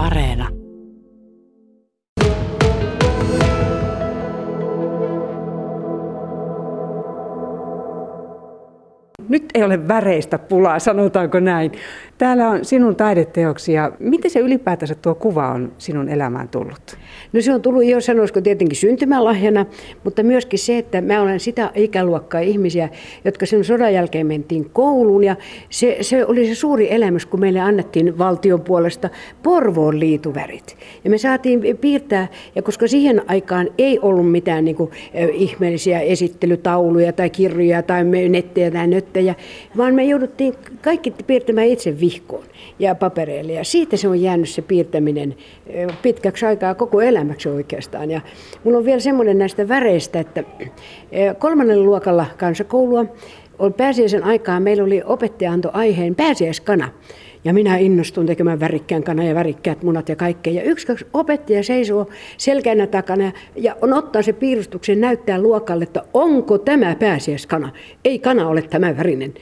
Areena. Nyt ei ole väreistä pulaa, sanotaanko näin. Täällä on sinun taideteoksia. Miten se ylipäätänsä tuo kuva on sinun elämään tullut? No se on tullut jo sanoisiko tietenkin syntymälahjana, mutta myöskin se, että mä olen sitä ikäluokkaa ihmisiä, jotka sen sodan jälkeen mentiin kouluun ja se, se oli se suuri elämys, kun meille annettiin valtion puolesta Porvoon liituvärit. Ja me saatiin piirtää, ja koska siihen aikaan ei ollut mitään niin kuin, ihmeellisiä esittelytauluja tai kirjoja tai nettejä tai nöttejä, vaan me jouduttiin kaikki piirtämään itse vihkoon ja papereille. Ja siitä se on jäänyt se piirtäminen pitkäksi aikaa koko elämäksi oikeastaan. Ja mulla on vielä semmoinen näistä väreistä, että kolmannella luokalla kansakoulua pääsiäisen aikaa meillä oli opettaja antoi aiheen pääsiäiskana. Ja minä innostun tekemään värikkään kana ja värikkäät munat ja kaikkea. Ja yksi kaksi opettaja seisoo selkänä takana ja on ottaa se piirustuksen näyttää luokalle, että onko tämä pääsiäiskana. Ei kana ole tämä värinen.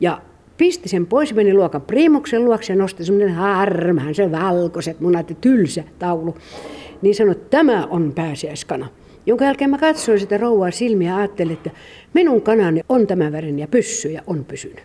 Ja pisti sen pois, meni luokan priimuksen luokse ja nosti semmoinen harmaan, se valkoiset munat ja tylsä taulu. Niin sanoi, että tämä on pääsiäiskana. Jonka jälkeen mä katsoin sitä rouvaa silmiä ja ajattelin, että minun kanani on tämä värin ja pyssy ja on pysynyt.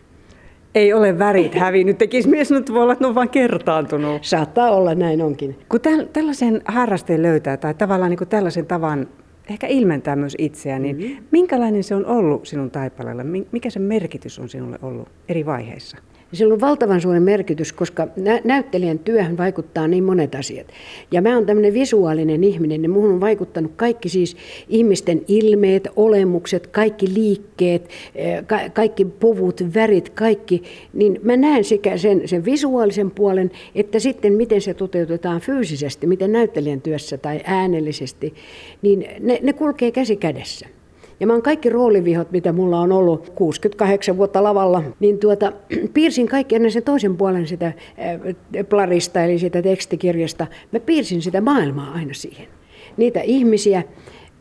Ei ole värit hävinnyt, tekisi mies nyt voi olla, että ne on vain kertaantunut. Saattaa olla, näin onkin. Kun tällaisen harrasteen löytää tai tavallaan niin kuin tällaisen tavan ehkä ilmentää myös itseään, niin mm-hmm. minkälainen se on ollut sinun taipaleella? Mikä se merkitys on sinulle ollut eri vaiheissa? Sillä on valtavan suuri merkitys, koska nä- näyttelijän työhön vaikuttaa niin monet asiat. Ja mä oon tämmöinen visuaalinen ihminen, niin muuhun on vaikuttanut kaikki siis ihmisten ilmeet, olemukset, kaikki liikkeet, eh, ka- kaikki puvut, värit, kaikki. Niin mä näen sekä sen, sen visuaalisen puolen, että sitten miten se toteutetaan fyysisesti, miten näyttelijän työssä tai äänellisesti, niin ne, ne kulkee käsi kädessä. Ja mä oon kaikki roolivihot, mitä mulla on ollut 68 vuotta lavalla, niin tuota, piirsin kaikki ennen sen toisen puolen sitä äh, plarista, eli sitä tekstikirjasta. Mä piirsin sitä maailmaa aina siihen. Niitä ihmisiä,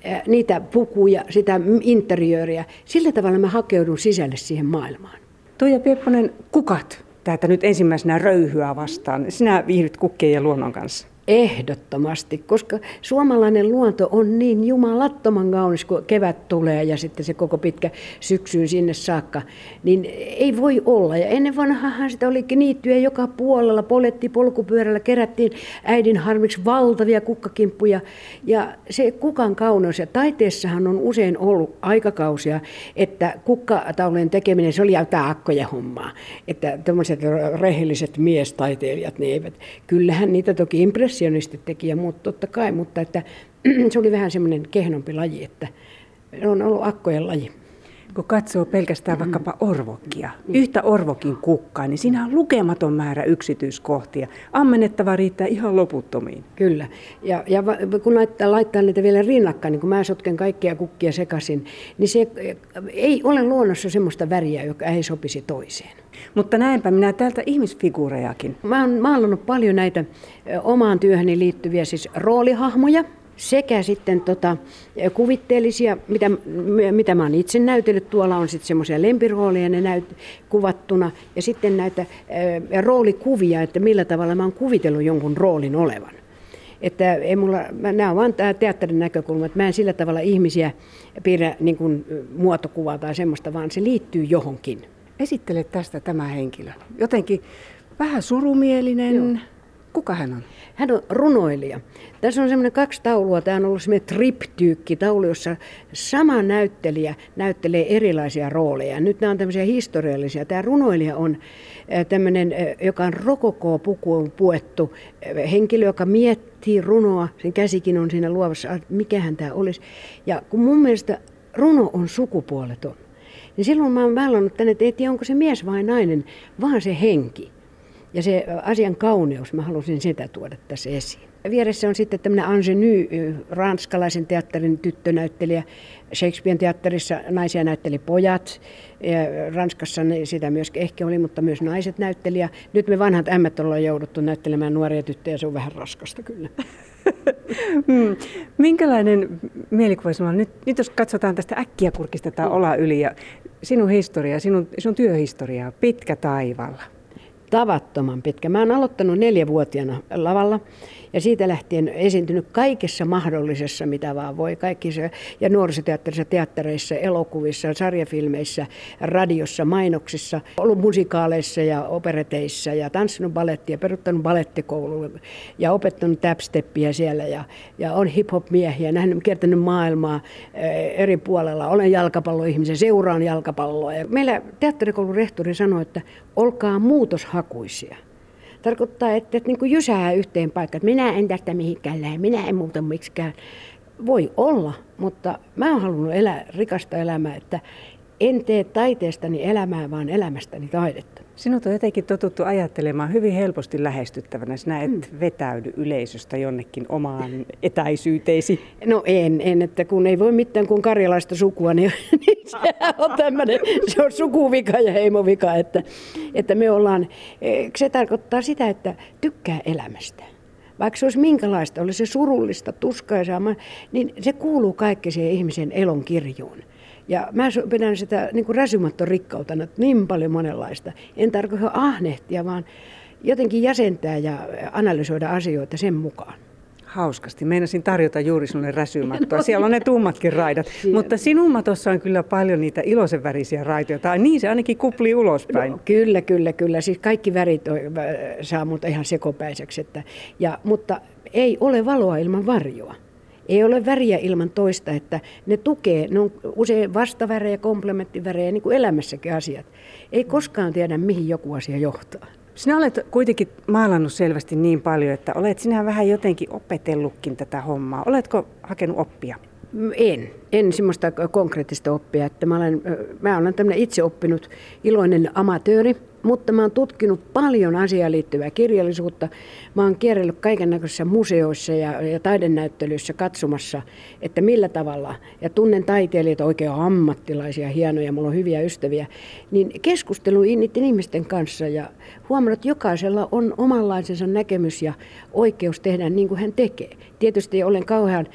äh, niitä pukuja, sitä interiööriä. Sillä tavalla mä hakeudun sisälle siihen maailmaan. Tuija Piepponen, kukat täältä nyt ensimmäisenä röyhyä vastaan. Sinä viihdyt kukkien ja luonnon kanssa. Ehdottomasti, koska suomalainen luonto on niin jumalattoman kaunis, kun kevät tulee ja sitten se koko pitkä syksyyn sinne saakka, niin ei voi olla. Ja ennen vanhahan sitä olikin niittyjä joka puolella, poletti polkupyörällä, kerättiin äidin harmiksi valtavia kukkakimppuja. Ja se kukan kauneus, ja taiteessahan on usein ollut aikakausia, että kukkataulujen tekeminen, se oli jotain akkoja hommaa. Että tämmöiset rehelliset miestaiteilijat, ne eivät, kyllähän niitä toki impressioivat impressionistit teki ja muut totta kai, mutta että se oli vähän semmoinen kehnompi laji, että on ollut akkojen laji. Kun katsoo pelkästään vaikkapa orvokkia, yhtä orvokin kukkaa, niin siinä on lukematon määrä yksityiskohtia. Ammennettava riittää ihan loputtomiin. Kyllä. Ja, ja kun laittaa, laittaa niitä vielä rinnakkain, niin kun mä sotken kaikkia kukkia sekaisin, niin se ei ole luonnossa semmoista väriä, joka ei sopisi toiseen. Mutta näinpä minä täältä ihmisfiguurejakin. Mä oon maalannut paljon näitä omaan työhöni liittyviä siis roolihahmoja, sekä sitten tota, kuvitteellisia, mitä, mitä mä oon itse näytellyt. Tuolla on sitten semmoisia lempirooleja ne näyt, kuvattuna ja sitten näitä ää, roolikuvia, että millä tavalla mä oon kuvitellut jonkun roolin olevan. Että ei mulla, nämä on vain tämä teatterin näkökulma, että mä en sillä tavalla ihmisiä piirrä niin kuin muotokuvaa tai semmoista, vaan se liittyy johonkin. Esittele tästä tämä henkilö. Jotenkin vähän surumielinen. Joo. Kuka hän on? Hän on runoilija. Tässä on semmoinen kaksi taulua. Tämä on ollut semmoinen triptyykki taulu, jossa sama näyttelijä näyttelee erilaisia rooleja. Nyt nämä on tämmöisiä historiallisia. Tämä runoilija on tämmöinen, joka on rokokoo-pukuun puettu henkilö, joka miettii runoa. Sen käsikin on siinä luovassa, mikähän tämä olisi. Ja kun mun mielestä runo on sukupuoleton, niin silloin mä oon vällannut tänne, että ei tiedä, onko se mies vai nainen, vaan se henki. Ja se asian kauneus, mä halusin sitä tuoda tässä esiin. Vieressä on sitten tämmöinen Angeny, ranskalaisen teatterin tyttönäyttelijä. Shakespearen teatterissa naisia näytteli pojat. Ja Ranskassa sitä myös ehkä oli, mutta myös naiset näyttelijä. Nyt me vanhat ämmät ollaan jouduttu näyttelemään nuoria tyttöjä, se on vähän raskasta kyllä. Hmm. Minkälainen mielikuva sinulla nyt, nyt jos katsotaan tästä äkkiä kurkistetaan ola yli ja sinun historia, sinun, sinun työhistoriaa, pitkä taivalla. Tavattoman pitkä. Mä oon aloittanut neljävuotiaana lavalla ja siitä lähtien esiintynyt kaikessa mahdollisessa, mitä vaan voi. Kaikissa ja nuorisoteatterissa, teattereissa, elokuvissa, sarjafilmeissä, radiossa, mainoksissa, ollut musikaaleissa ja opereteissa ja tanssinut balettia, peruttanut balettikoulua ja opettanut tapsteppiä siellä ja, ja on hip-hop-miehiä, nähnyt, kiertänyt maailmaa eh, eri puolella. Olen jalkapalloihmisen, seuraan jalkapalloa. Ja meillä teatterikoulun rehtori sanoi, että olkaa muutoshakuisia. Tarkoittaa, että, että niin kuin jysää yhteen paikkaan, minä en tästä mihinkään lähde, minä en muuta miksikään. Voi olla, mutta mä oon halunnut elää rikasta elämää, että en tee taiteestani elämää, vaan elämästäni taidetta. Sinut on jotenkin totuttu ajattelemaan hyvin helposti lähestyttävänä. Sinä et mm. vetäydy yleisöstä jonnekin omaan etäisyyteesi. No en, en, että kun ei voi mitään kuin karjalaista sukua, niin, niin se on tämmöinen, se on sukuvika ja heimovika, että, että me ollaan, eh, se tarkoittaa sitä, että tykkää elämästä vaikka se olisi minkälaista, olisi se surullista, tuskaisaa, niin se kuuluu kaikki siihen ihmisen elon kirjuun. Ja mä pidän sitä niin kuin rikkautena, niin paljon monenlaista. En tarkoita ahnehtia, vaan jotenkin jäsentää ja analysoida asioita sen mukaan. Hauskasti. Meinasin tarjota juuri sinulle räsymattoa. No, Siellä on ne tummatkin raidat. Siellä. Mutta sinun matossa on kyllä paljon niitä iloisen värisiä raitoja. Tai niin se ainakin kuplii ulospäin. No, kyllä, kyllä, kyllä. Siis kaikki värit saa mut ihan sekopäiseksi. Että, ja, mutta ei ole valoa ilman varjoa. Ei ole väriä ilman toista, että ne tukee, ne on usein vastavärejä, komplementtivärejä, niin kuin elämässäkin asiat. Ei koskaan tiedä, mihin joku asia johtaa. Sinä olet kuitenkin maalannut selvästi niin paljon, että olet sinä vähän jotenkin opetellutkin tätä hommaa. Oletko hakenut oppia? En, en semmoista konkreettista oppia. Että mä, olen, mä olen tämmöinen itse oppinut iloinen amatööri, mutta mä oon tutkinut paljon asiaan liittyvää kirjallisuutta. Mä oon kierrellyt kaiken näköisissä museoissa ja, ja taidenäyttelyissä katsomassa, että millä tavalla, ja tunnen taiteilijoita oikein ammattilaisia, hienoja, mulla on hyviä ystäviä, niin keskustelu niiden ihmisten kanssa ja huomannut, että jokaisella on omanlaisensa näkemys ja oikeus tehdä niin kuin hän tekee. Tietysti olen kauhean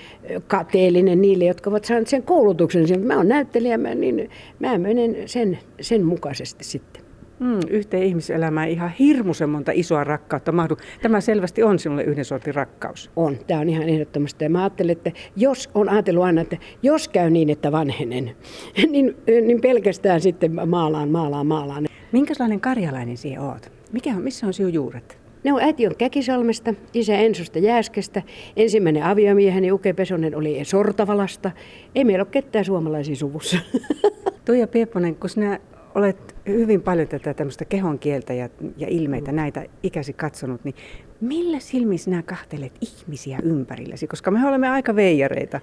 kateellinen niille, jotka ovat saaneet sen koulutuksen. Mä oon näyttelijä, niin mä menen sen, sen mukaisesti sitten. Mm, yhteen ihmiselämään ihan hirmuisen monta isoa rakkautta mahdu. Tämä selvästi on sinulle yhden sortin rakkaus. On, tämä on ihan ehdottomasti. Ja mä ajattelen, että jos on ajatellut aina, että jos käy niin, että vanhenen, niin, niin pelkästään sitten maalaan, maalaan, maalaan. Minkälainen karjalainen siihen oot? Mikä on, missä on sinun juuret? Ne on äiti on Käkisalmesta, isä Ensosta Jääskestä, ensimmäinen aviomieheni Uke Pesonen oli Sortavalasta. Ei meillä ole ketään suomalaisia suvussa. Tuija Piepponen, kun sinä olet hyvin paljon tätä tämmöistä kehon kieltä ja, ja ilmeitä näitä ikäsi katsonut, niin millä silmin sinä kahtelet ihmisiä ympärilläsi? Koska me olemme aika veijareita.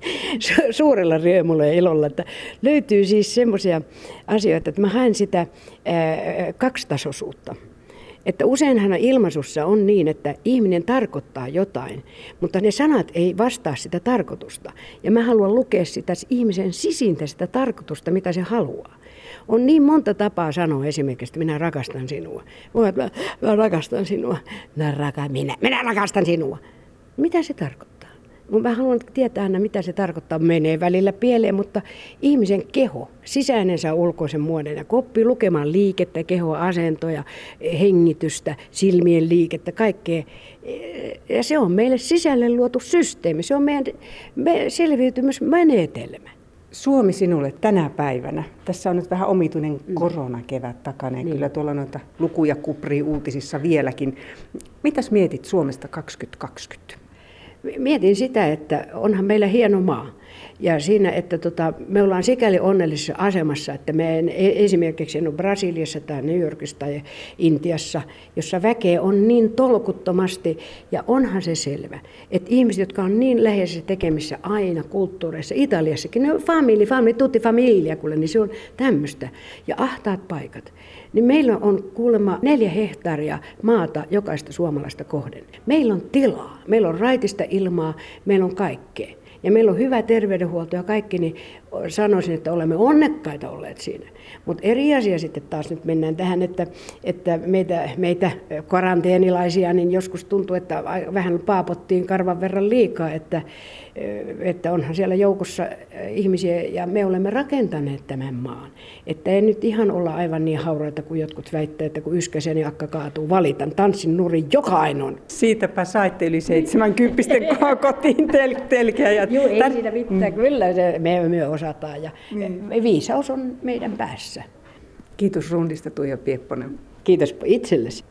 Suurella riemulla ja ilolla, että löytyy siis semmoisia asioita, että mä haen sitä ää, kaksitasoisuutta. Että useinhan ilmaisussa on niin, että ihminen tarkoittaa jotain, mutta ne sanat ei vastaa sitä tarkoitusta. Ja mä haluan lukea sitä ihmisen sisintä sitä tarkoitusta, mitä se haluaa. On niin monta tapaa sanoa esimerkiksi, että minä rakastan sinua. Mä, mä rakastan sinua. Mä, raka, minä, minä rakastan sinua. Mitä se tarkoittaa? Mä haluan tietää aina, mitä se tarkoittaa. Menee välillä pieleen, mutta ihmisen keho, sisäinensä ulkoisen muodon, ja koppi lukemaan liikettä, kehoa, asentoja, hengitystä, silmien liikettä, kaikkea. Ja se on meille sisälle luotu systeemi. Se on meidän selviytymismenetelmä. Suomi sinulle tänä päivänä. Tässä on nyt vähän omituinen mm. koronakevät takana ja niin. kyllä tuolla noita lukuja kuprii uutisissa vieläkin. Mitäs mietit Suomesta 2020? Mietin sitä, että onhan meillä hieno maa. Ja siinä, että tota, me ollaan sikäli onnellisessa asemassa, että me en, e, esimerkiksi en ole Brasiliassa tai New Yorkissa tai Intiassa, jossa väkeä on niin tolkuttomasti. Ja onhan se selvä, että ihmiset, jotka on niin läheisessä tekemissä aina kulttuureissa, Italiassakin, ne on famili, famili, tutti familia, kuule, niin se on tämmöistä. Ja ahtaat paikat. Niin meillä on kuulemma neljä hehtaaria maata jokaista suomalaista kohden. Meillä on tilaa, meillä on raitista ilmaa, meillä on kaikkea ja meillä on hyvä terveydenhuolto ja kaikki, niin sanoisin, että olemme onnekkaita olleet siinä. Mutta eri asia sitten taas nyt mennään tähän, että, että meitä, meitä karanteenilaisia, niin joskus tuntuu, että vähän paapottiin karvan verran liikaa, että, että onhan siellä joukossa ihmisiä ja me olemme rakentaneet tämän maan. Että ei nyt ihan olla aivan niin hauraita kuin jotkut väittävät, että kun yskäseni akka kaatuu, valitan tanssin nurin joka ainoan. Siitäpä saitte yli 70 kotiin tel- telkeä. Ja Joo, ei siitä mitään. Mm. Kyllä se, me, me osataan ja mm. viisaus on meidän päässä. Kiitos rundista Tuija Piepponen. Kiitos itsellesi.